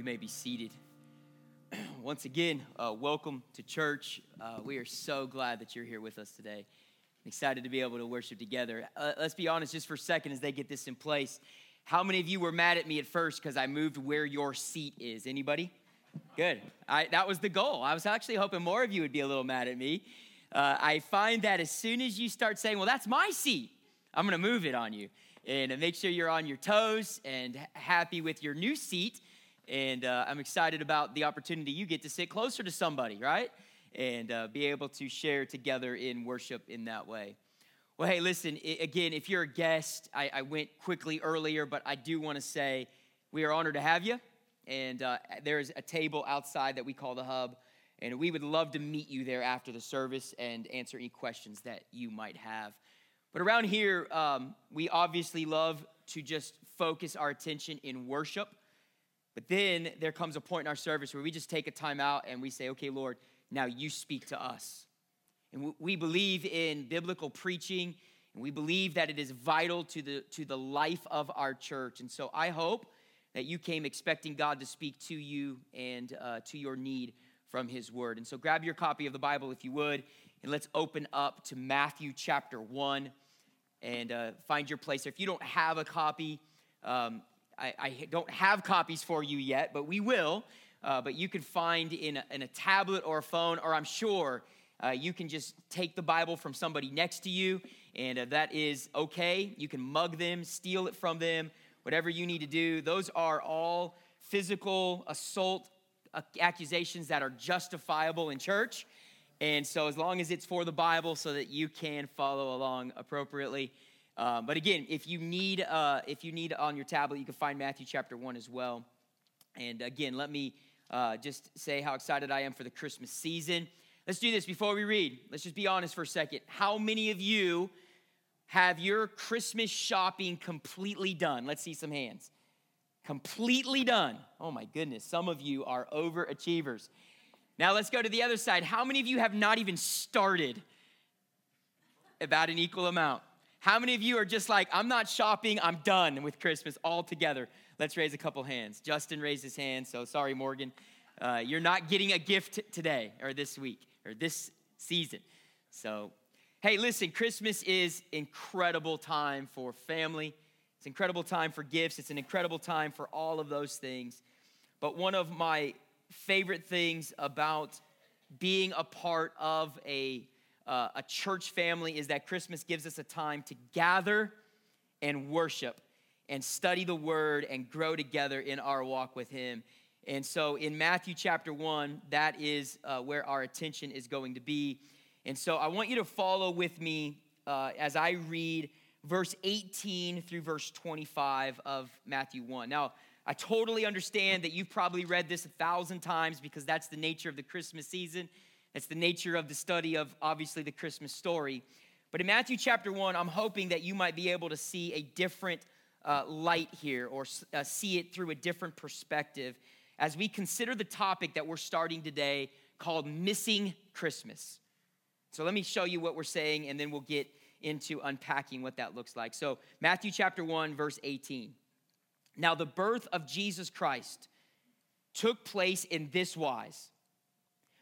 You may be seated. Once again, uh, welcome to church. Uh, we are so glad that you're here with us today. I'm excited to be able to worship together. Uh, let's be honest just for a second as they get this in place. How many of you were mad at me at first because I moved where your seat is? Anybody? Good. I, that was the goal. I was actually hoping more of you would be a little mad at me. Uh, I find that as soon as you start saying, well, that's my seat, I'm going to move it on you. And make sure you're on your toes and happy with your new seat and uh, I'm excited about the opportunity you get to sit closer to somebody, right? And uh, be able to share together in worship in that way. Well, hey, listen, again, if you're a guest, I, I went quickly earlier, but I do want to say we are honored to have you. And uh, there's a table outside that we call the hub. And we would love to meet you there after the service and answer any questions that you might have. But around here, um, we obviously love to just focus our attention in worship but then there comes a point in our service where we just take a time out and we say, okay, Lord, now you speak to us. And we believe in biblical preaching, and we believe that it is vital to the, to the life of our church. And so I hope that you came expecting God to speak to you and uh, to your need from His Word. And so grab your copy of the Bible if you would, and let's open up to Matthew chapter 1 and uh, find your place. If you don't have a copy, um, I, I don't have copies for you yet, but we will. Uh, but you can find in a, in a, tablet or a phone, or I'm sure uh, you can just take the Bible from somebody next to you, and uh, that is okay. You can mug them, steal it from them, whatever you need to do. Those are all physical assault accusations that are justifiable in church. And so, as long as it's for the Bible, so that you can follow along appropriately. Um, but again, if you need uh, if you need on your tablet, you can find Matthew chapter one as well. And again, let me uh, just say how excited I am for the Christmas season. Let's do this before we read. Let's just be honest for a second. How many of you have your Christmas shopping completely done? Let's see some hands. Completely done. Oh my goodness, some of you are overachievers. Now let's go to the other side. How many of you have not even started? About an equal amount. How many of you are just like, I'm not shopping, I'm done with Christmas altogether? Let's raise a couple hands. Justin raised his hand, so sorry, Morgan. Uh, you're not getting a gift today or this week or this season. So, hey, listen, Christmas is incredible time for family. It's incredible time for gifts. It's an incredible time for all of those things. But one of my favorite things about being a part of a uh, a church family is that Christmas gives us a time to gather and worship and study the word and grow together in our walk with Him. And so in Matthew chapter 1, that is uh, where our attention is going to be. And so I want you to follow with me uh, as I read verse 18 through verse 25 of Matthew 1. Now, I totally understand that you've probably read this a thousand times because that's the nature of the Christmas season. That's the nature of the study of obviously the Christmas story. But in Matthew chapter 1, I'm hoping that you might be able to see a different uh, light here or uh, see it through a different perspective as we consider the topic that we're starting today called Missing Christmas. So let me show you what we're saying and then we'll get into unpacking what that looks like. So, Matthew chapter 1, verse 18. Now, the birth of Jesus Christ took place in this wise.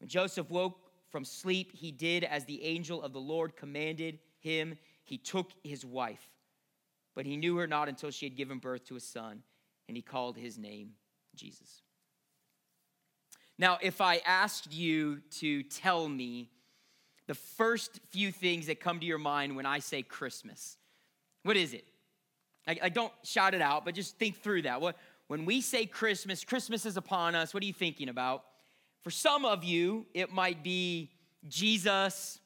When Joseph woke from sleep, he did as the angel of the Lord commanded him. He took his wife, but he knew her not until she had given birth to a son, and he called his name Jesus. Now, if I asked you to tell me the first few things that come to your mind when I say Christmas, what is it? I, I don't shout it out, but just think through that. What, when we say Christmas, Christmas is upon us, what are you thinking about? For some of you, it might be Jesus,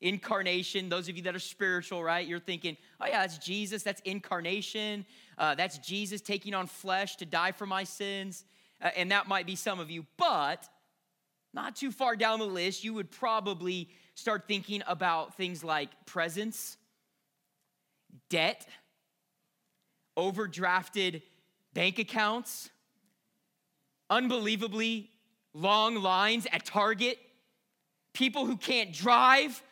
incarnation. Those of you that are spiritual, right? You're thinking, oh, yeah, that's Jesus, that's incarnation. Uh, that's Jesus taking on flesh to die for my sins. Uh, and that might be some of you. But not too far down the list, you would probably start thinking about things like presence, debt, overdrafted bank accounts, unbelievably long lines at Target, people who can't drive,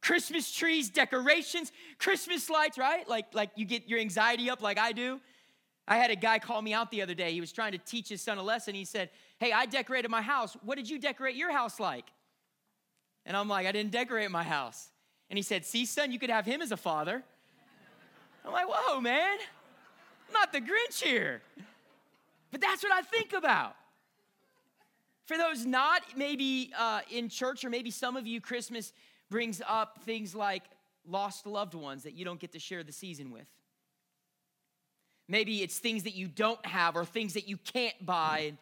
Christmas trees, decorations, Christmas lights, right? Like, like you get your anxiety up like I do. I had a guy call me out the other day. He was trying to teach his son a lesson. He said, Hey, I decorated my house. What did you decorate your house like? And I'm like, I didn't decorate my house. And he said, See, son, you could have him as a father. I'm like, Whoa, man. I'm not the Grinch here. But that's what I think about. For those not maybe uh, in church, or maybe some of you, Christmas brings up things like lost loved ones that you don't get to share the season with. Maybe it's things that you don't have or things that you can't buy.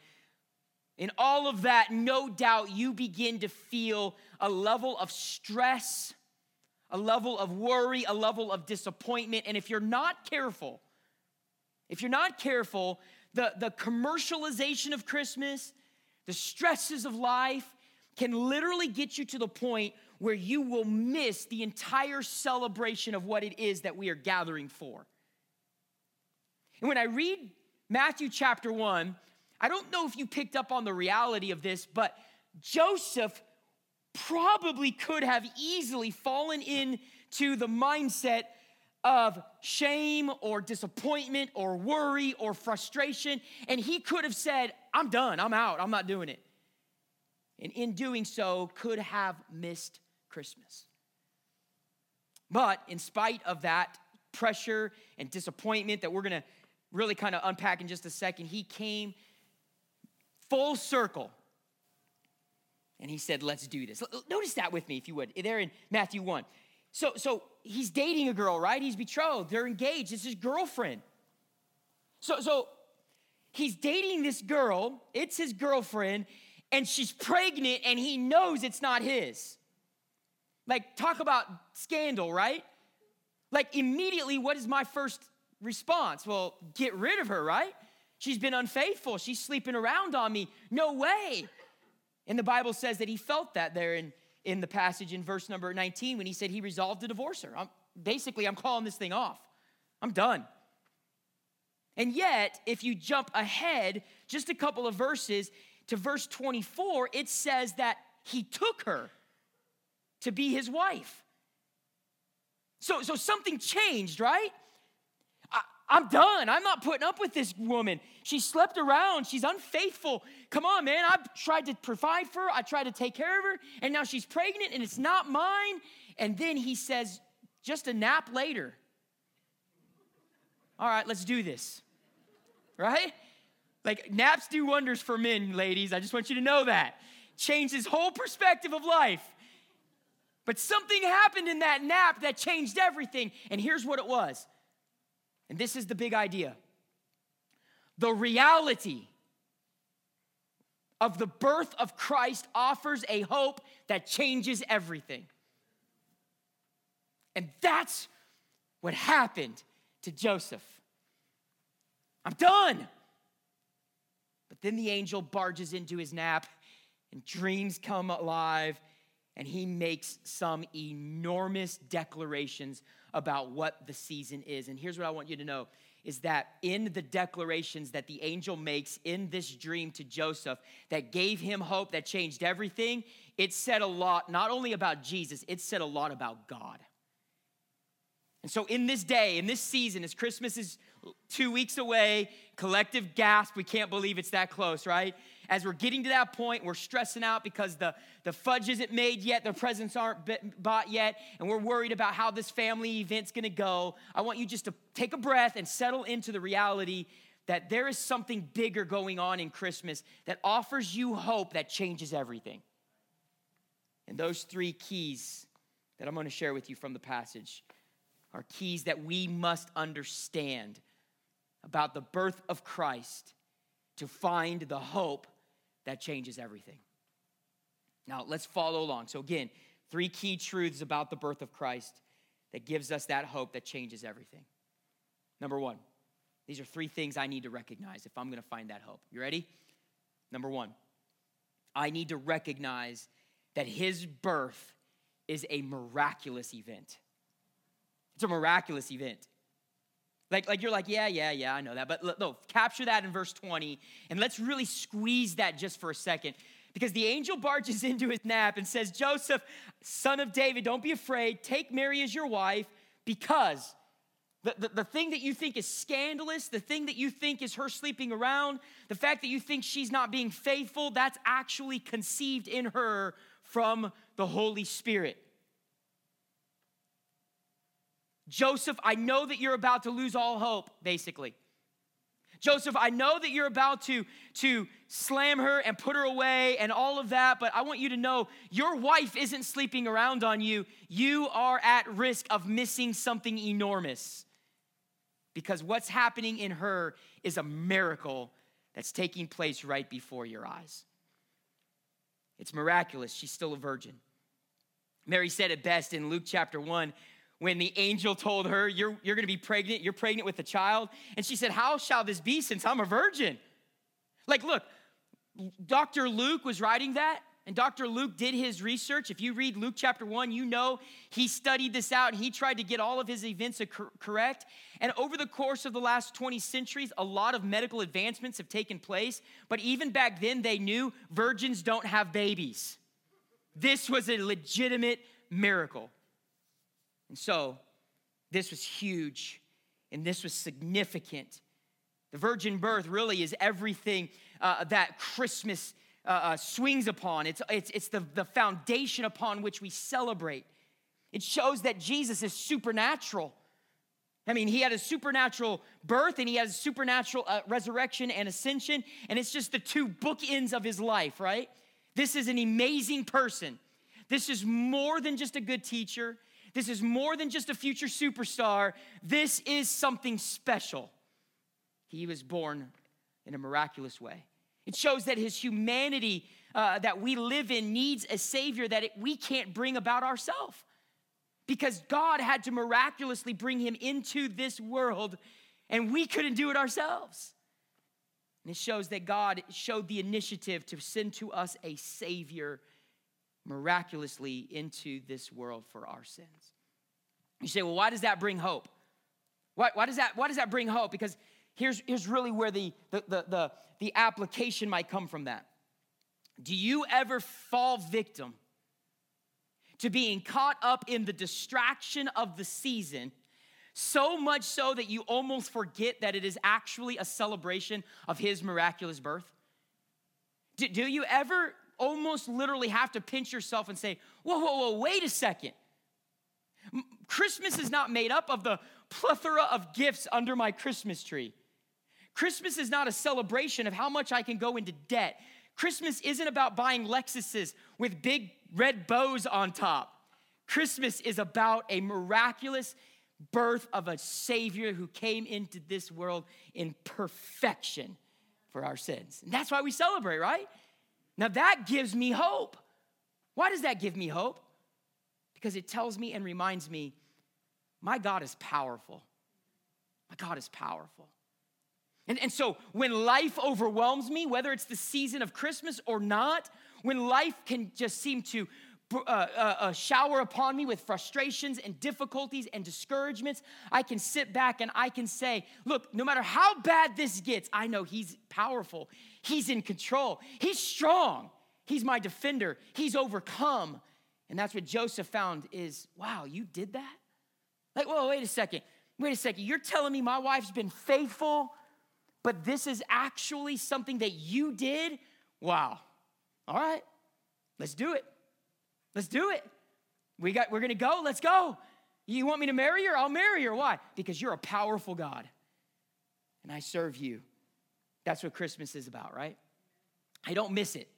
In all of that, no doubt you begin to feel a level of stress, a level of worry, a level of disappointment. And if you're not careful, if you're not careful, the, the commercialization of Christmas, the stresses of life can literally get you to the point where you will miss the entire celebration of what it is that we are gathering for. And when I read Matthew chapter 1, I don't know if you picked up on the reality of this, but Joseph probably could have easily fallen into the mindset of shame or disappointment or worry or frustration. And he could have said, I'm done, I'm out, I'm not doing it. And in doing so, could have missed Christmas. But in spite of that pressure and disappointment that we're gonna really kind of unpack in just a second. He came full circle and he said, Let's do this. Notice that with me, if you would. There in Matthew 1. So, so he's dating a girl, right? He's betrothed, they're engaged, it's his girlfriend. So, so he's dating this girl, it's his girlfriend, and she's pregnant, and he knows it's not his. Like, talk about scandal, right? Like, immediately, what is my first response? Well, get rid of her, right? She's been unfaithful. She's sleeping around on me. No way. And the Bible says that he felt that there in, in the passage in verse number 19 when he said he resolved to divorce her. I'm, basically, I'm calling this thing off. I'm done. And yet, if you jump ahead just a couple of verses to verse 24, it says that he took her to be his wife. So, so something changed, right? I'm done. I'm not putting up with this woman. She slept around. She's unfaithful. Come on, man. I've tried to provide for her. I tried to take care of her. And now she's pregnant and it's not mine. And then he says, just a nap later. All right, let's do this. Right? Like naps do wonders for men, ladies. I just want you to know that. Changed his whole perspective of life. But something happened in that nap that changed everything. And here's what it was and this is the big idea the reality of the birth of Christ offers a hope that changes everything. And that's what happened to Joseph. I'm done. But then the angel barges into his nap and dreams come alive and he makes some enormous declarations about what the season is. And here's what I want you to know is that in the declarations that the angel makes in this dream to Joseph that gave him hope, that changed everything, it said a lot, not only about Jesus, it said a lot about God. And so, in this day, in this season, as Christmas is two weeks away, collective gasp, we can't believe it's that close, right? as we're getting to that point, we're stressing out because the, the fudge isn't made yet, the presents aren't bought yet, and we're worried about how this family event's gonna go. I want you just to take a breath and settle into the reality that there is something bigger going on in Christmas that offers you hope that changes everything. And those three keys that I'm to share with you from the passage are keys that we must understand about the birth of Christ to find the hope that changes everything. Now, let's follow along. So, again, three key truths about the birth of Christ that gives us that hope that changes everything. Number one, these are three things I need to recognize if I'm going to find that hope. You ready? Number one, I need to recognize that his birth is a miraculous event. It's a miraculous event. Like, like you're like, yeah, yeah, yeah, I know that. But no, capture that in verse 20 and let's really squeeze that just for a second. Because the angel barges into his nap and says, Joseph, son of David, don't be afraid. Take Mary as your wife because the, the, the, thing that you think is scandalous, the thing that you think is her sleeping around, the fact that you think she's not being faithful, that's actually conceived in her from the Holy Spirit. Joseph, I know that you're about to lose all hope, basically. Joseph, I know that you're about to, to slam her and put her away and all of that, but I want you to know your wife isn't sleeping around on you. You are at risk of missing something enormous because what's happening in her is a miracle that's taking place right before your eyes. It's miraculous. She's still a virgin. Mary said it best in Luke chapter 1 when the angel told her, You're, you're going to be pregnant, you're pregnant with a child. And she said, How shall this be since I'm a virgin? Like, look, Dr. Luke was writing that, and Dr. Luke did his research. If you read Luke chapter 1, you know he studied this out and he tried to get all of his events correct. And over the course of the last 20 centuries, a lot of medical advancements have taken place. But even back then, they knew virgins don't have babies. This was a legitimate miracle. And so, this was huge and this was significant. The virgin birth really is everything uh, that Christmas uh, uh, swings upon. It's, it's, it's the, the foundation upon which we celebrate. It shows that Jesus is supernatural. I mean, he had a supernatural birth and he has a supernatural uh, resurrection and ascension, and it's just the two bookends of his life, right? This is an amazing person. This is more than just a good teacher. This is more than just a future superstar. This is something special. He was born in a miraculous way. It shows that his humanity uh, that we live in needs a savior that it, we can't bring about ourselves. Because God had to miraculously bring him into this world and we couldn't do it ourselves. And it shows that God showed the initiative to send to us a savior miraculously into this world for our sins. You say, well, why does that bring hope? Why, why, does, that, why does that bring hope? Because here's, here's really where the, the, the, the, the application might come from that. Do you ever fall victim to being caught up in the distraction of the season, so much so that you almost forget that it is actually a celebration of His miraculous birth? Do, do you ever almost literally have to pinch yourself and say, whoa, whoa, whoa, wait a second. Christmas is not made up of the plethora of gifts under my Christmas tree. Christmas is not a celebration of how much I can go into debt. Christmas isn't about buying Lexuses with big red bows on top. Christmas is about a miraculous birth of a Savior who came into this world in perfection for our sins. And that's why we celebrate, right? Now that gives me hope. Why does that give me hope? Because it tells me and reminds me my God is powerful. My God is powerful. And, and so when life overwhelms me, whether it's the season of Christmas or not, when life can just seem to uh, uh, uh, shower upon me with frustrations and difficulties and discouragements, I can sit back and I can say, look, no matter how bad this gets, I know He's powerful. He's in control. He's strong. He's my defender. He's overcome. And that's what Joseph found is, wow, you did that? Like, whoa, wait a second. Wait a second. You're telling me my wife's been faithful, but this is actually something that you did? Wow. All right, let's do it. Let's do it. We got, we're gonna go, let's go. You want me to marry her? I'll marry her. Why? Because you're a powerful God. And I serve you That's what Christmas is about, right? I don't miss it.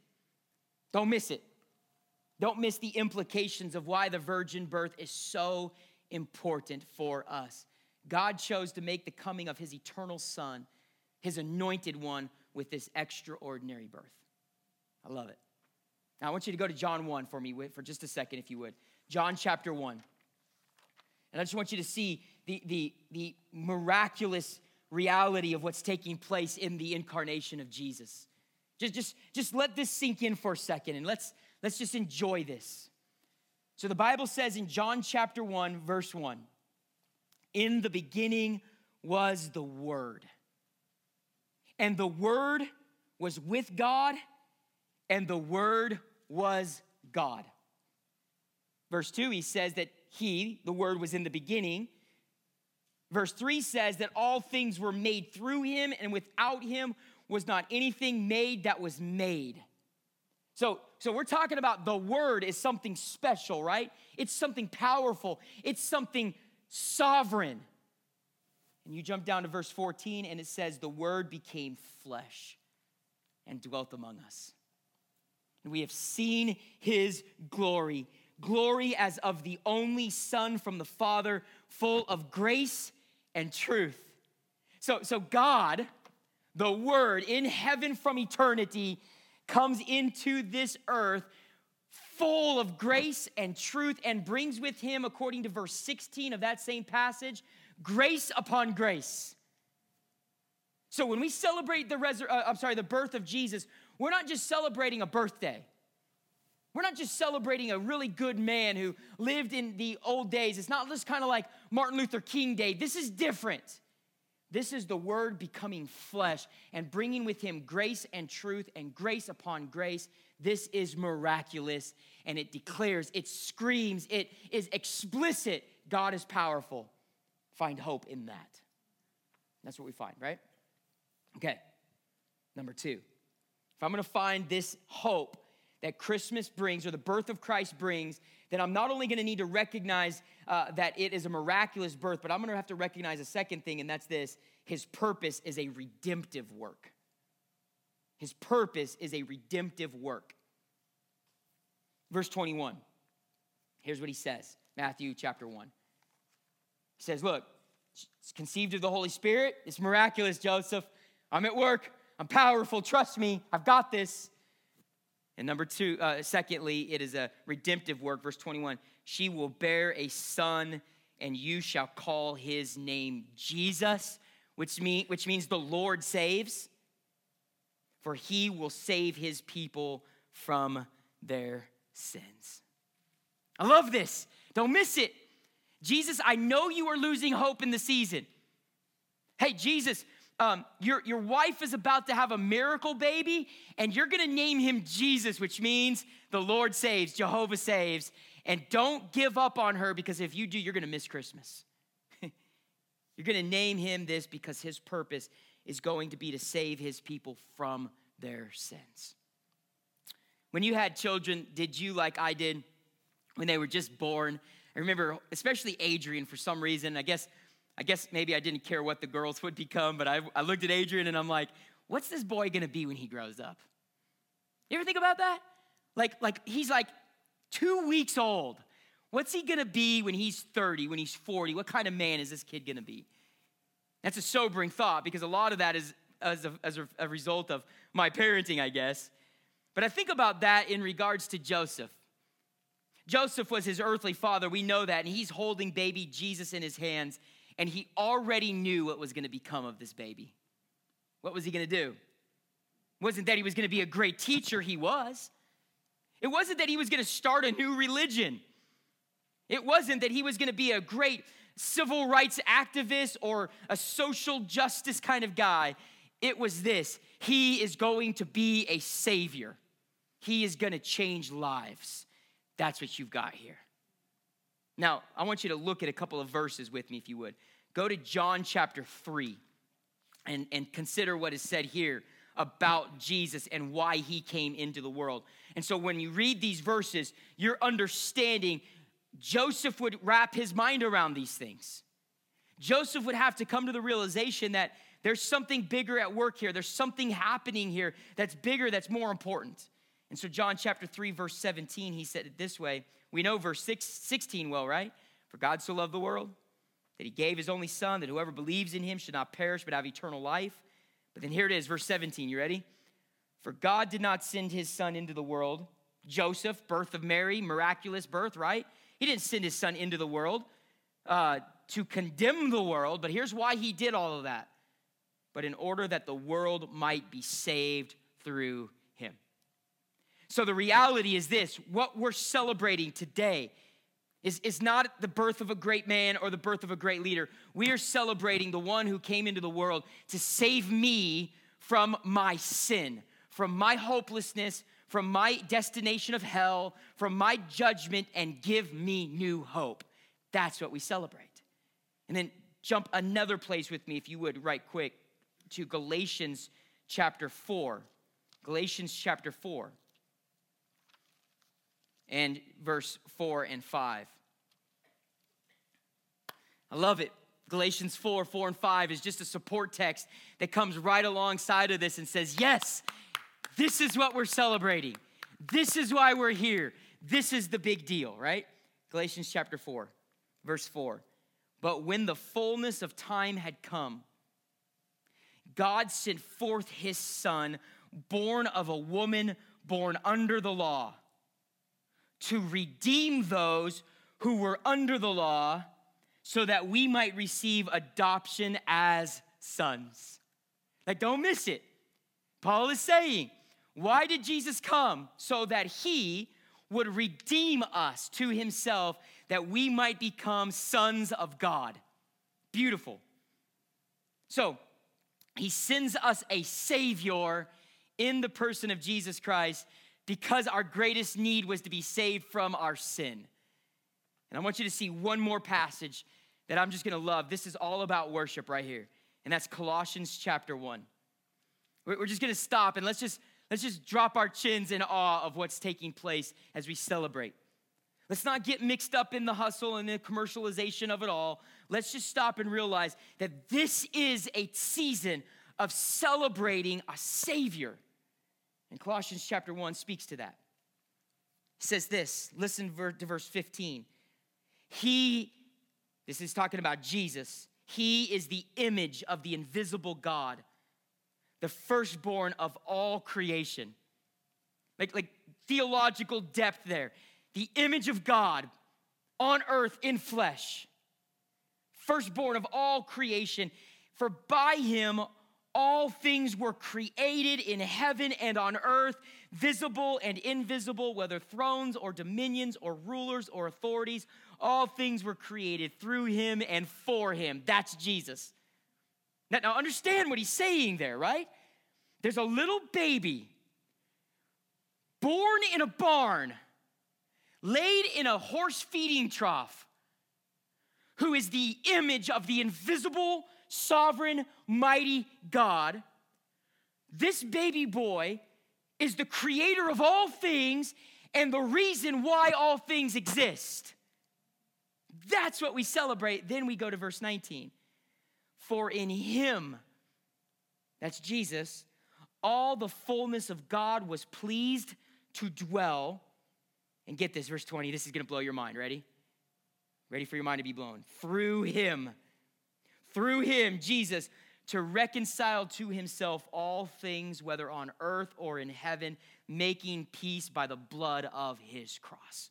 Don't miss it. Don't miss the implications of why the virgin birth is so important for us. God chose to make the coming of his eternal son, his anointed one, with this extraordinary birth. I love it. Now, I want you to go to John 1 for me for just a second, if you would. John chapter 1. And I just want you to see the, the, the miraculous reality of what's taking place in the incarnation of Jesus. Just, just, just let this sink in for a second and let's, let's just enjoy this. So the Bible says in John chapter 1, verse 1 In the beginning was the Word, and the Word was with God, and the Word was God. Verse 2, he says that He, the Word, was in the beginning. Verse 3 says that all things were made through Him, and without Him was not anything made that was made. So, so we're talking about the word is something special, right? It's something powerful, it's something sovereign. And you jump down to verse 14, and it says, The word became flesh and dwelt among us. We have seen his glory glory as of the only Son from the Father, full of grace and truth. So, so God, the Word in heaven from eternity, comes into this earth full of grace and truth and brings with him, according to verse 16 of that same passage, grace upon grace. So when we celebrate the resur- uh, I'm sorry, the birth of Jesus, we're not just celebrating a birthday. We're not just celebrating a really good man who lived in the old days. It's not just kind of like Martin Luther King Day. This is different. This is the word becoming flesh and bringing with him grace and truth and grace upon grace. This is miraculous and it declares, it screams, it is explicit. God is powerful. Find hope in that. That's what we find, right? Okay. Number two, if I'm gonna find this hope, that Christmas brings or the birth of Christ brings, then I'm not only to need to recognize uh, that it is a miraculous birth, but I'm to have to recognize a second thing, and that's this His purpose is a redemptive work. His purpose is a redemptive work. Verse 21, here's what he says Matthew chapter 1. He says, Look, it's conceived of the Holy Spirit. It's miraculous, Joseph. I'm at work. I'm powerful. Trust me. I've got this. And number two, uh, secondly, it is a redemptive work. Verse 21 She will bear a son, and you shall call his name Jesus, which, mean, which means the Lord saves, for he will save his people from their sins. I love this. Don't miss it. Jesus, I know you are losing hope in the season. Hey, Jesus, um, your, your wife is about to have a miracle baby, and you're gonna name him Jesus, which means the Lord saves, Jehovah saves. And don't give up on her because if you do, you're gonna miss Christmas. you're gonna name him this because his purpose is going to be to save his people from their sins. When you had children, did you, like I did, when they were just born? I remember, especially Adrian, for some reason, I guess I guess maybe I didn't care what the girls would become, but I, I looked at Adrian and I'm like, what's this boy gonna be when he grows up? You ever think about that? Like, like he's like two weeks old. What's he gonna be when he's 30, when he's 40? What kind of man is this kid gonna be? That's a sobering thought because a lot of that is as a, as a result of my parenting, I guess. But I think about that in regards to Joseph. Joseph was his earthly father, we know that, and he's holding baby Jesus in his hands and he already knew what was going to become of this baby. What was he going to do? It wasn't that he was going to be a great teacher, he was. It wasn't that he was going to start a new religion. It wasn't that he was going to be a great civil rights activist or a social justice kind of guy. It was this he is going to be a savior, he is going to change lives. That's what you've got here. Now, I want you to look at a couple of verses with me, if you would. Go to John chapter 3 and, and consider what is said here about Jesus and why he came into the world. And so when you read these verses, you're understanding Joseph would wrap his mind around these things. Joseph would have to come to the realization that There's something bigger at work here. There's something happening here that's bigger, that's more important. And so, John chapter 3, verse 17, he said it this way. We know verse 6, 16 well, right? For God so loved the world that he gave his only son, that whoever believes in him should not perish but have eternal life. But then here it is, verse 17. You ready? For God did not send his son into the world. Joseph, birth of Mary, miraculous birth, right? He didn't send his son into the world uh, to condemn the world, but here's why he did all of that. But in order that the world might be saved through. So the reality is this what we're celebrating today is, is not the birth of a great man or the birth of a great leader. We are celebrating the one who came into the world to save me from my sin, from my hopelessness, from my destination of hell, from my judgment, and give me new hope. That's what we celebrate. And then jump another place with me, if you would, right quick, to Galatians chapter 4. Galatians chapter 4 and verse 4 and 5. I love it. Galatians 4, 4 and 5 is just a support text that comes right alongside of this and says, Yes, this is what we're celebrating. This is why we're here. This is the big deal, right? Galatians chapter 4, verse 4. But when the fullness of time had come, God sent forth his son, born of a woman born under the law, to redeem those who were under the law so that we might receive adoption as sons. Like, don't miss it. Paul is saying, why did Jesus come? So that he would redeem us to himself, that we might become sons of God. Beautiful. So, he sends us a savior in the person of Jesus Christ because our greatest need was to be saved from our sin. And I want you to see one more passage that I'm just gonna love. This is all about worship right here. And that's Colossians chapter 1. We're just gonna stop and let's just let's just drop our chins in awe of what's taking place as we celebrate. Let's not get mixed up in the hustle and the commercialization of it all. Let's just stop and realize that this is a season of celebrating a Savior. And Colossians chapter 1 speaks to that. It says this listen to verse 15. He, this is talking about Jesus, he is the image of the invisible God, the firstborn of all creation. Like, like theological depth there. The image of God on earth in flesh, firstborn of all creation. For by him all things were created in heaven and on earth, visible and invisible, whether thrones or dominions or rulers or authorities. All things were created through him and for him. That's Jesus. Now, now understand what he's saying there, right? There's a little baby born in a barn, laid in a horse feeding trough, who is the image of the invisible sovereign, mighty God. This baby boy is the creator of all things and the reason why all things exist. That's what we celebrate. Then we go to verse 19. For in him, that's Jesus, all the fullness of God was pleased to dwell. And get this, verse 20, this is gonna blow your mind. Ready? Ready for your mind to be blown. Through him through him, Jesus, to reconcile to himself all things, whether on earth or in heaven, making peace by the blood of his cross.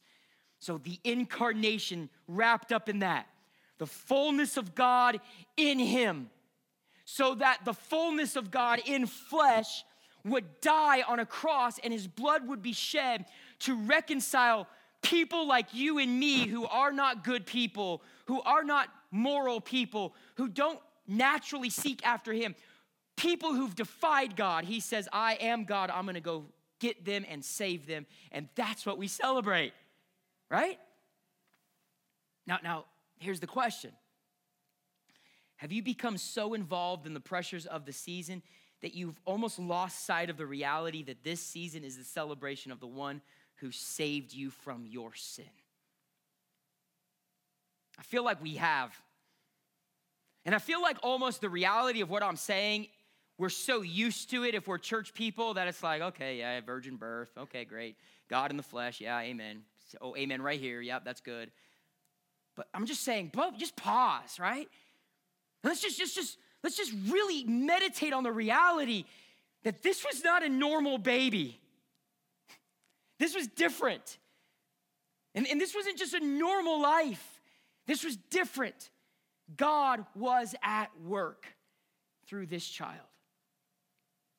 So the incarnation wrapped up in that, the fullness of God in him, so that the fullness of God in flesh would die on a cross and his blood would be shed to reconcile people like you and me who are not good people, who are not moral people who don't naturally seek after Him. People who've defied God. He says, I am God. I'm to go get them and save them. And that's what we celebrate, right? Now, now, here's the question Have you become so involved in the pressures of the season that you've almost lost sight of the reality that this season is the celebration of the one who saved you from your sin? I feel like we have. And I feel like almost the reality of what I'm saying, we're so used to it if we're church people that it's like, okay, yeah, virgin birth. Okay, great. God in the flesh. Yeah, amen. Oh, amen right here. Yep, that's good. But I'm just saying, just pause, right? Let's just, just, just, let's just really meditate on the reality that this was not a normal baby. This was different. And, and this wasn't just a normal life. This was different. God was at work through this child.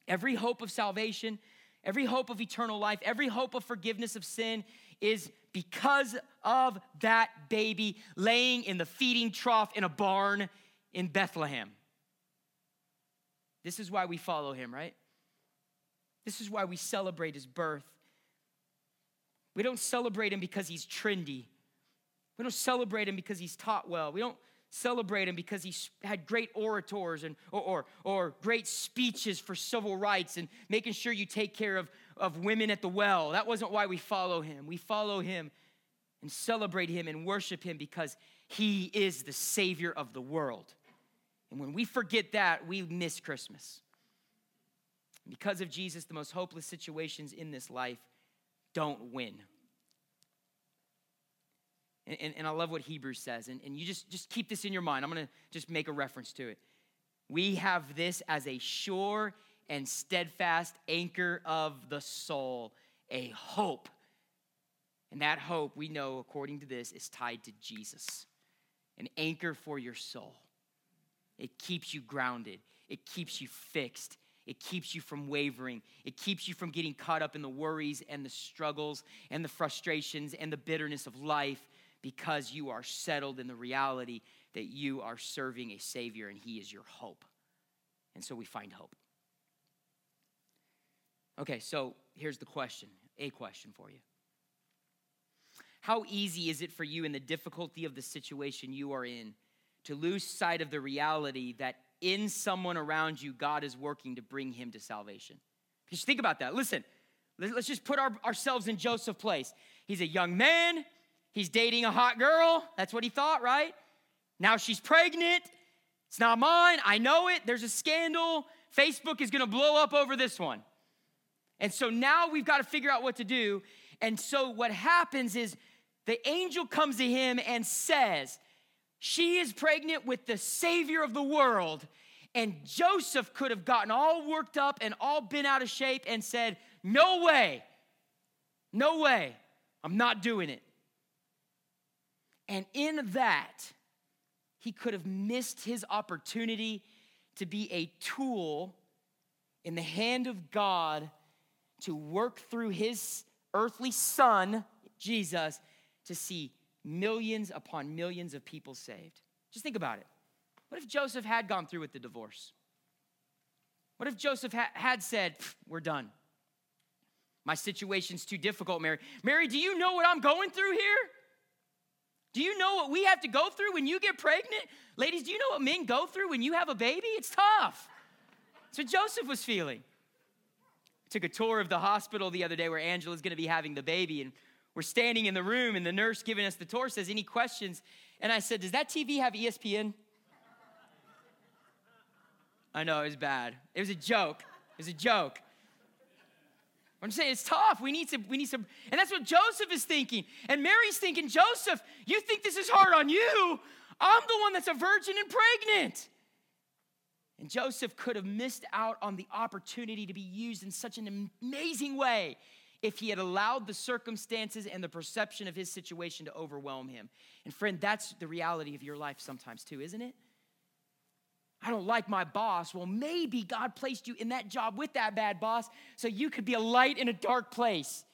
Every hope of salvation, every hope of eternal life, every hope of forgiveness of sin is because of that baby laying in the feeding trough in a barn in Bethlehem. This is why we follow him, right? This is why we celebrate his birth. We don't celebrate him because he's trendy. We don't celebrate him because he's taught well. We don't celebrate him because he had great orators and, or, or, or, great speeches for civil rights and making sure you take care of, of women at the well. That wasn't why we follow him. We follow him and celebrate him and worship him because he is the Savior of the world. And when we forget that, we miss Christmas. Because of Jesus, the most hopeless situations in this life don't win. And, and, and I love what Hebrews says. And, and you just, just keep this in your mind. I'm going to just make a reference to it. We have this as a sure and steadfast anchor of the soul, a hope. And that hope, we know, according to this, is tied to Jesus, an anchor for your soul. It keeps you grounded, it keeps you fixed, it keeps you from wavering. It keeps you from getting caught up in the worries and the struggles and the frustrations and the bitterness of life because you are settled in the reality that you are serving a Savior and He is your hope. And so we find hope. Okay, so here's the question a question for you. How easy is it for you in the difficulty of the situation you are in to lose sight of the reality that in someone around you, God is working to bring him to salvation? Just think about that. Listen, let's just put our, ourselves in Joseph's place. He's a young man, He's dating a hot girl. That's what he thought, right? Now she's pregnant. It's not mine. I know it. There's a scandal. Facebook is going to blow up over this one. And so now we've got to figure out what to do. And so what happens is the angel comes to him and says, She is pregnant with the Savior of the world. And Joseph could have gotten all worked up and all been out of shape and said, No way, no way, I'm not doing it. And in that, he could have missed his opportunity to be a tool in the hand of God to work through his earthly son, Jesus, to see millions upon millions of people saved. Just think about it. What if Joseph had gone through with the divorce? What if Joseph ha- had said, We're done? My situation's too difficult, Mary. Mary, do you know what I'm going through here? Do you know what we have to go through when you get pregnant? Ladies, do you know what men go through when you have a baby? It's tough. That's what Joseph was feeling. I took a tour of the hospital the other day where Angela's gonna be having the baby, and we're standing in the room, and the nurse giving us the tour says, Any questions? And I said, Does that TV have ESPN? I know, it was bad. It was a joke. It was a joke. I'm saying it's tough. We need some, we need some, and that's what Joseph is thinking. And Mary's thinking, Joseph, you think this is hard on you? I'm the one that's a virgin and pregnant. And Joseph could have missed out on the opportunity to be used in such an amazing way if he had allowed the circumstances and the perception of his situation to overwhelm him. And friend, that's the reality of your life sometimes too, isn't it? I don't like my boss. Well, maybe God placed you in that job with that bad boss so you could be a light in a dark place.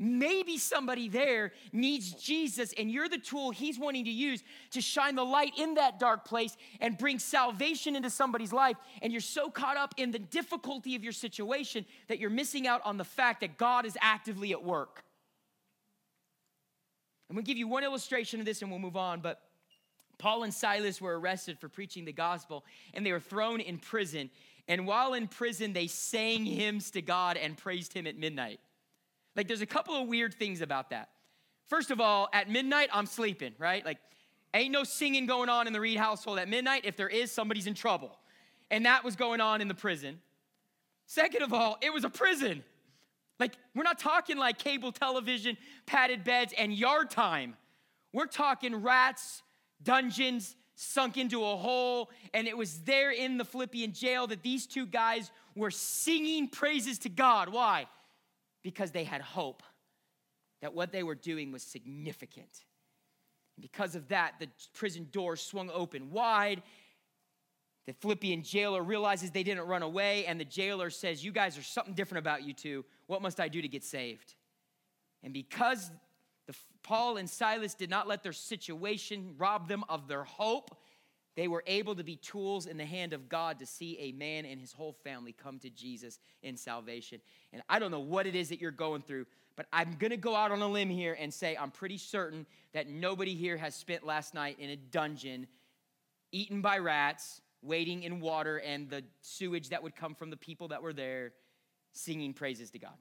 Maybe somebody there needs Jesus, and you're the tool he's wanting to use to shine the light in that dark place and bring salvation into somebody's life. And you're so caught up in the difficulty of your situation that you're missing out on the fact that God is actively at work. I'm gonna give you one illustration of this and we'll move on, but Paul and Silas were arrested for preaching the gospel and they were thrown in prison. And while in prison, they sang hymns to God and praised him at midnight. Like, there's a couple of weird things about that. First of all, at midnight, I'm sleeping, right? Like, Ain't no singing going on in the Reed household at midnight. If there is, somebody's in trouble. And that was going on in the prison. Second of all, it was a prison. Like, we're not talking like cable television, padded beds, and yard time. We're talking rats, dungeons, sunk into a hole. And it was there in the Philippian jail that these two guys were singing praises to God. Why? Because they had hope that what they were doing was significant. And because of that, the prison doors swung open wide. The Philippian jailer realizes they didn't run away, and the jailer says, You guys are something different about you two. What must I do to get saved? And because the, Paul and Silas did not let their situation rob them of their hope, they were able to be tools in the hand of God to see a man and his whole family come to Jesus in salvation. And I don't know what it is that you're going through, but I'm gonna go out on a limb here and say I'm pretty certain that nobody here has spent last night in a dungeon, eaten by rats, waiting in water, and the sewage that would come from the people that were there singing praises to God.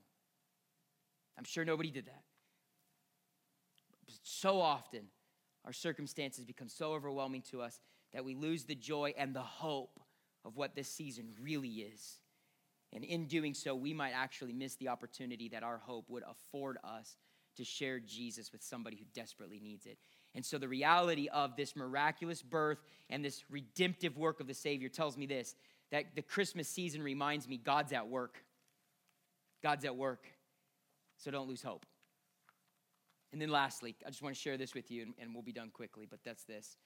I'm sure nobody did that. So often, our circumstances become so overwhelming to us that we lose the joy and the hope of what this season really is. And in doing so, we might actually miss the opportunity that our hope would afford us to share Jesus with somebody who desperately needs it. And so, the reality of this miraculous birth and this redemptive work of the Savior tells me this that the Christmas season reminds me God's at work. God's at work. So, don't lose hope. And then, lastly, I just want to share this with you, and, we'll be done quickly, but that's this.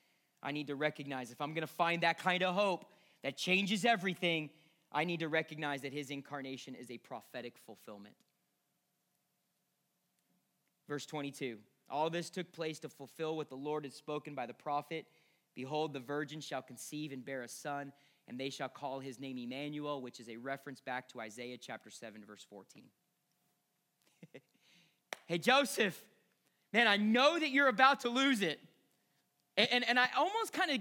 I need to recognize if I'm going to find that kind of hope that changes everything, I need to recognize that his incarnation is a prophetic fulfillment. Verse 22 All this took place to fulfill what the Lord had spoken by the prophet Behold, the virgin shall conceive and bear a son, and they shall call his name Emmanuel, which is a reference back to Isaiah chapter 7, verse 14. hey, Joseph, man, I know that you're about to lose it. And, and, and I almost kind of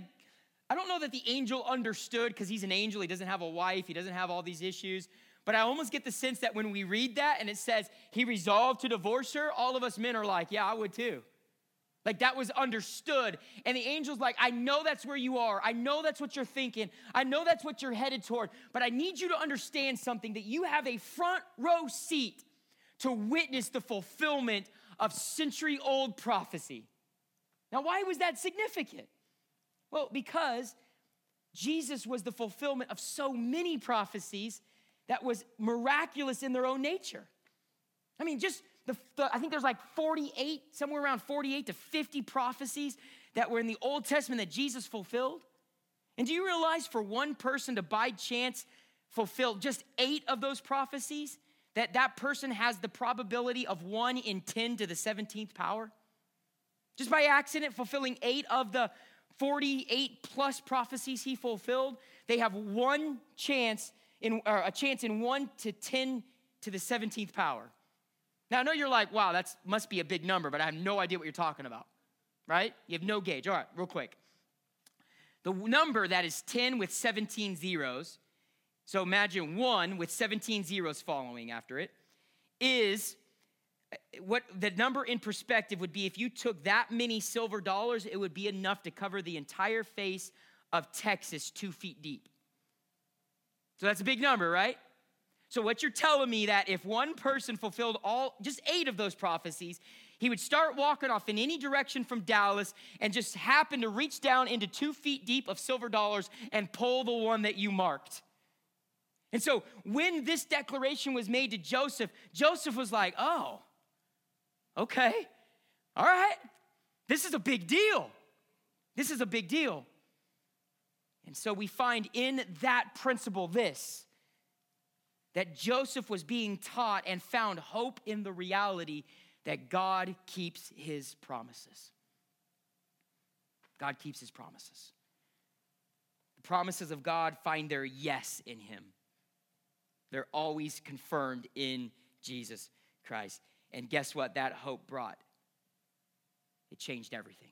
I don't know that the angel understood because he's an angel. He doesn't have a wife, he doesn't have all these issues. But I almost get the sense that when we read that and it says he resolved to divorce her, all of us men are like, yeah, I would too. Like that was understood. And the angel's like, I know that's where you are. I know that's what you're thinking. I know that's what you're headed toward. But I need you to understand something that you have a front row seat to witness the fulfillment of century old prophecy. Now, why was that significant? Well, because Jesus was the fulfillment of so many prophecies that was miraculous in their own nature. I mean, just the, the, I think there's like 48, somewhere around 48 to 50 prophecies that were in the Old Testament that Jesus fulfilled. And do you realize for one person to by chance fulfill just eight of those prophecies, that that person has the probability of one in 10 to the 17th power? Just by accident, fulfilling eight of the 48 plus prophecies he fulfilled, they have one chance in a chance in 1 to 10 to the 17th power. Now I know you're like, wow, that must be a big number, but I have no idea what you're talking about. Right? You have no gauge. All right, real quick. The number that is 10 with 17 zeros, so imagine 1 with 17 zeros following after it, is what the number in perspective would be if you took that many silver dollars, it would be enough to cover the entire face of Texas two feet deep. So that's a big number, right? So what you're telling me that if one person fulfilled all just eight of those prophecies, he would start walking off in any direction from Dallas and just happen to reach down into two feet deep of silver dollars and pull the one that you marked. And so when this declaration was made to Joseph, Joseph was like, oh, Okay, all right. This is a big deal. This is a big deal. And so we find in that principle this that Joseph was being taught and found hope in the reality that God keeps his promises. God keeps his promises. The promises of God find their yes in him, they're always confirmed in Jesus Christ. And guess what that hope brought? It changed everything.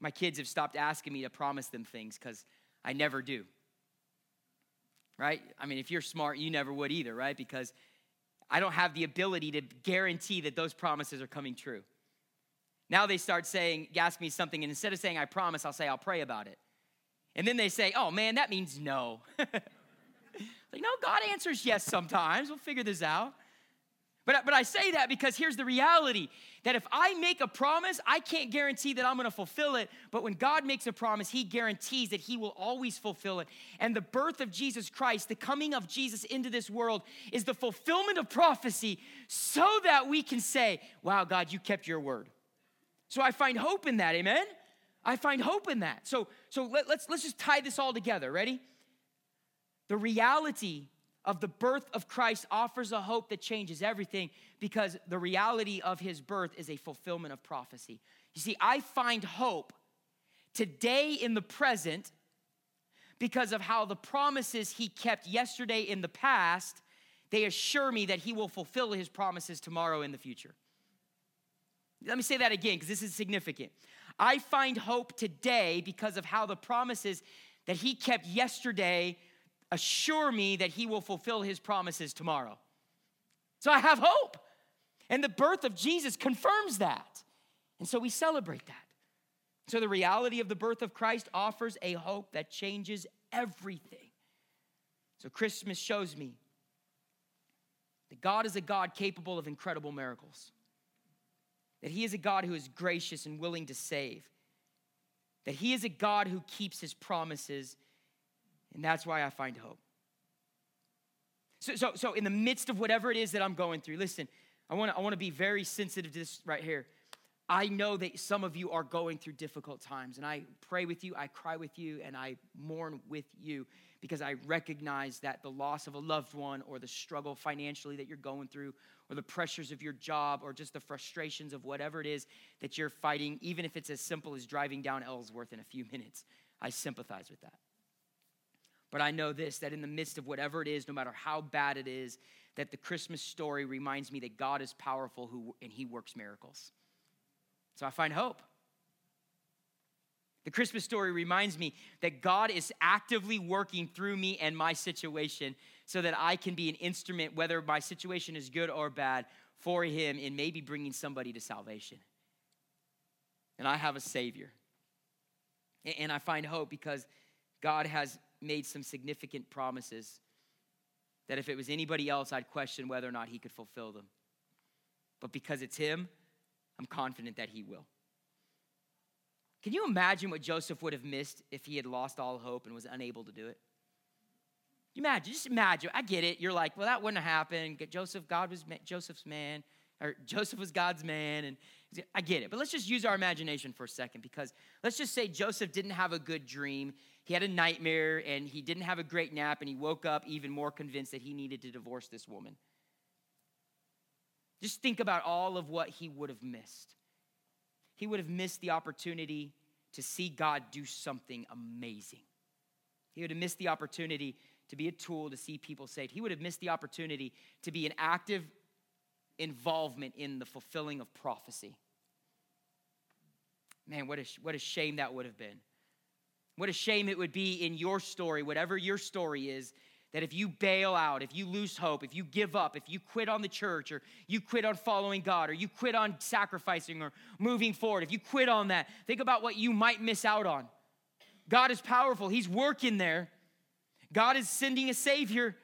My kids have stopped asking me to promise them things because I never do. Right? I mean, if you're smart, you never would either, right? Because I don't have the ability to guarantee that those promises are coming true. Now they start saying, ask me something, and instead of saying I promise, I'll say I'll pray about it. And then they say, oh man, that means no. like, no, God answers yes sometimes. We'll figure this out. But, but I say that because here's the reality that if I make a promise, I can't guarantee that I'm gonna fulfill it. But when God makes a promise, He guarantees that He will always fulfill it. And the birth of Jesus Christ, the coming of Jesus into this world, is the fulfillment of prophecy so that we can say, Wow, God, you kept your word. So I find hope in that, amen? I find hope in that. So, so let, let's, let's just tie this all together. Ready? The reality of the birth of Christ offers a hope that changes everything because the reality of his birth is a fulfillment of prophecy. You see, I find hope today in the present because of how the promises he kept yesterday in the past, they assure me that he will fulfill his promises tomorrow in the future. Let me say that again because this is significant. I find hope today because of how the promises that he kept yesterday assure me that he will fulfill his promises tomorrow. So I have hope. And the birth of Jesus confirms that. And so we celebrate that. So the reality of the birth of Christ offers a hope that changes everything. So Christmas shows me that God is a God capable of incredible miracles, that He is a God who is gracious and willing to save, that He is a God who keeps His promises and that's why I find hope. So, so, so in the midst of whatever it is that I'm going through, listen, I want to I want to be very sensitive to this right here. I know that some of you are going through difficult times, and I pray with you, I cry with you, and I mourn with you because I recognize that the loss of a loved one or the struggle financially that you're going through or the pressures of your job or just the frustrations of whatever it is that you're fighting, even if it's as simple as driving down Ellsworth in a few minutes, I sympathize with that. But I know this that in the midst of whatever it is, no matter how bad it is, that the Christmas story reminds me that God is powerful who, and He works miracles. So I find hope. The Christmas story reminds me that God is actively working through me and my situation so that I can be an instrument, whether my situation is good or bad, for Him in maybe bringing somebody to salvation. And I have a Savior. And I find hope because God has made some significant promises that if it was anybody else, I'd question whether or not he could fulfill them. But because it's him, I'm confident that he will. Can you imagine what Joseph would have missed if he had lost all hope and was unable to do it? Imagine, just imagine. I get it. You're like, well, that wouldn't have happened. Joseph, God was Joseph's man, or Joseph was God's man, and I get it. But let's just use our imagination for a second because let's just say Joseph didn't have a good dream he had a nightmare and he didn't have a great nap and he woke up even more convinced that he needed to divorce this woman. Just think about all of what he would have missed. He would have missed the opportunity to see God do something amazing. He would have missed the opportunity to be a tool to see people saved. He would have missed the opportunity to be an active involvement in the fulfilling of prophecy. Man, what a, what a shame that would have been. What a shame it would be in your story, whatever your story is, that if you bail out, if you lose hope, if you give up, if you quit on the church, or you quit on following God, or you quit on sacrificing or moving forward, if you quit on that, think about what you might miss out on. God is powerful, He's working there. God is sending a Savior,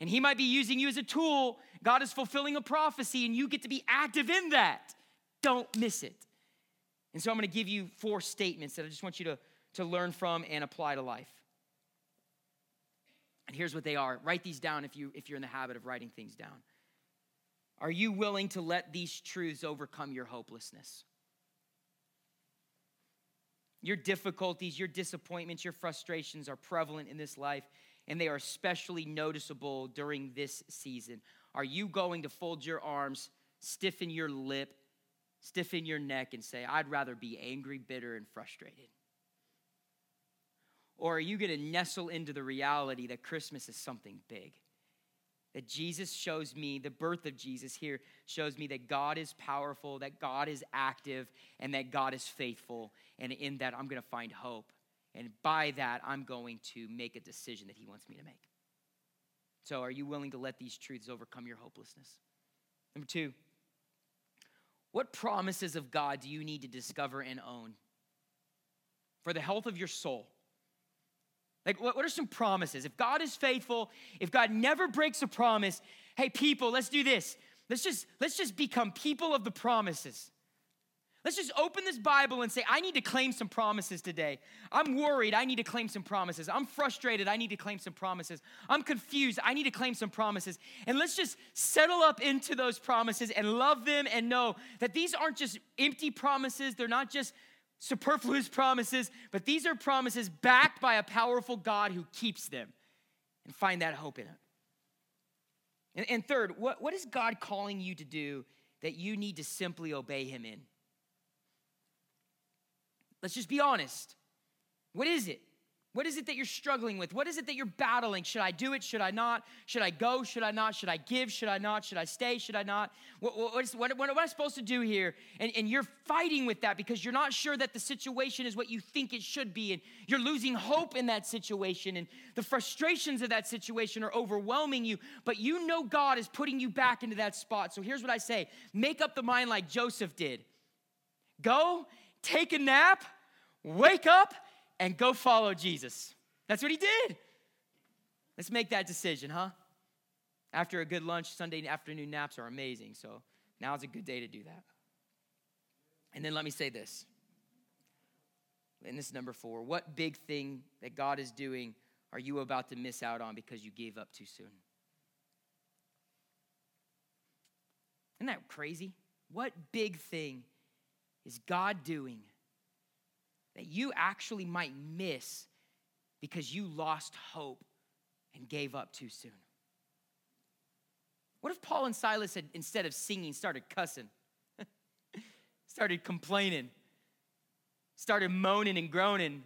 and He might be using you as a tool. God is fulfilling a prophecy, and you get to be active in that. Don't miss it. And so I'm gonna give you four statements that I just want you to to learn from and apply to life. And here's what they are. Write these down if you if you're in the habit of writing things down. Are you willing to let these truths overcome your hopelessness? Your difficulties, your disappointments, your frustrations are prevalent in this life, and they are especially noticeable during this season. Are you going to fold your arms, stiffen your lip, stiffen your neck, and say, I'd rather be angry, bitter, and frustrated? Or are you going to nestle into the reality that Christmas is something big? That Jesus shows me, the birth of Jesus here shows me that God is powerful, that God is active, and that God is faithful. And in that, I'm going to find hope. And by that, I'm going to make a decision that He wants me to make. So, are you willing to let these truths overcome your hopelessness? Number two, What promises of God do you need to discover and own for the health of your soul? Like, what, what are some promises? If God is faithful, if God never breaks a promise, hey, people, let's do this. Let's just, let's just become people of the promises. Let's just open this Bible and say, I need to claim some promises today. I'm worried. I need to claim some promises. I'm frustrated. I need to claim some promises. I'm confused. I need to claim some promises. And let's just settle up into those promises and love them and know that these aren't just empty promises. They're not just superfluous promises, but these are promises backed by a powerful God who keeps them and find that hope in it. And, and third, what, what is God calling you to do that you need to simply obey Him in? Let's just be honest. What is it? What is it that you're struggling with? What is it that you're battling? Should I do it? Should I not? Should I go? Should I not? Should I give? Should I not? Should I stay? Should I not? What, what, what, what am I supposed to do here? And, and you're fighting with that because you're not sure that the situation is what you think it should be. And you're losing hope in that situation. And the frustrations of that situation are overwhelming you. But you know God is putting you back into that spot. So here's what I say make up the mind like Joseph did go, take a nap wake up and go follow Jesus. That's what he did. Let's make that decision, huh? After a good lunch, Sunday afternoon naps are amazing. So now's a good day to do that. And then let me say this. And this is number four. What big thing that God is doing are you about to miss out on because you gave up too soon? Isn't that crazy? What big thing is God doing that you actually might miss because you lost hope and gave up too soon? What if Paul and Silas had, instead of singing, started cussing, started complaining, started moaning and groaning?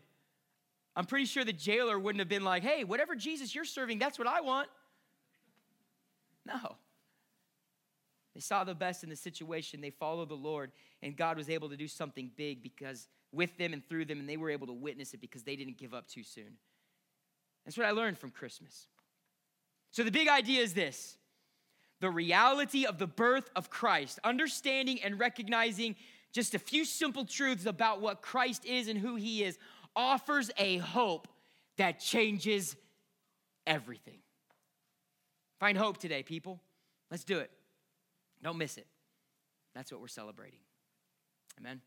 I'm pretty sure the jailer wouldn't have been like, hey, whatever Jesus you're serving, that's what I want. No. They saw the best in the situation. They followed the Lord, and God was able to do something big because with them and through them, and they were able to witness it because they didn't give up too soon. That's what I learned from Christmas. So the big idea is this the reality of the birth of Christ, understanding and recognizing just a few simple truths about what Christ is and who he is, offers a hope that changes everything. Find hope today, people. Let's do it. Don't miss it. That's what we're celebrating. Amen.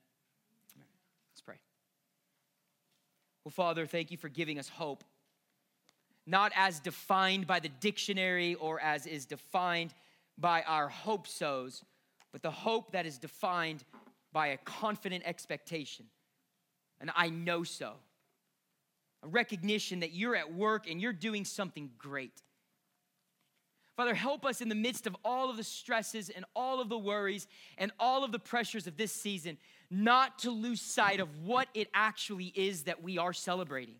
Let's pray. Well, Father, thank you for giving us hope, not as defined by the dictionary or as is defined by our hope so's, but the hope that is defined by a confident expectation. And I know so. A recognition that you're at work and you're doing something great. Father, help us in the midst of all of the stresses and all of the worries and all of the pressures of this season not to lose sight of what it actually is that we are celebrating.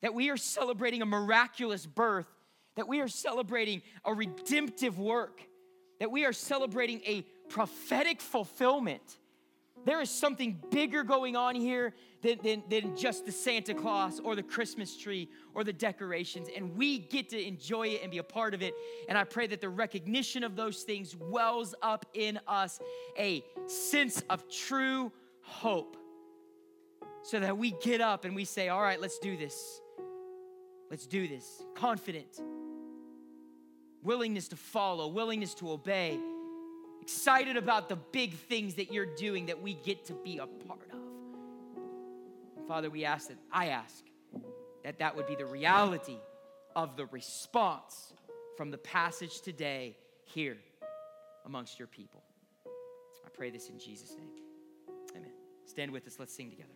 That we are celebrating a miraculous birth, that we are celebrating a redemptive work, that we are celebrating a prophetic fulfillment there is something bigger going on here than, than, than just the Santa Claus or the Christmas tree or the decorations. And we get to enjoy it and be a part of it. And I pray that the recognition of those things wells up in us a sense of true hope so that we get up and we say, All right, let's do this. Let's do this. Confident, willingness to follow, willingness to obey excited about the big things that you're doing that we get to be a part of. Father, we ask that, I ask, that that would be the reality of the response from the passage today here amongst your people. I pray this in Jesus' name. Amen. Stand with us. Let's sing together.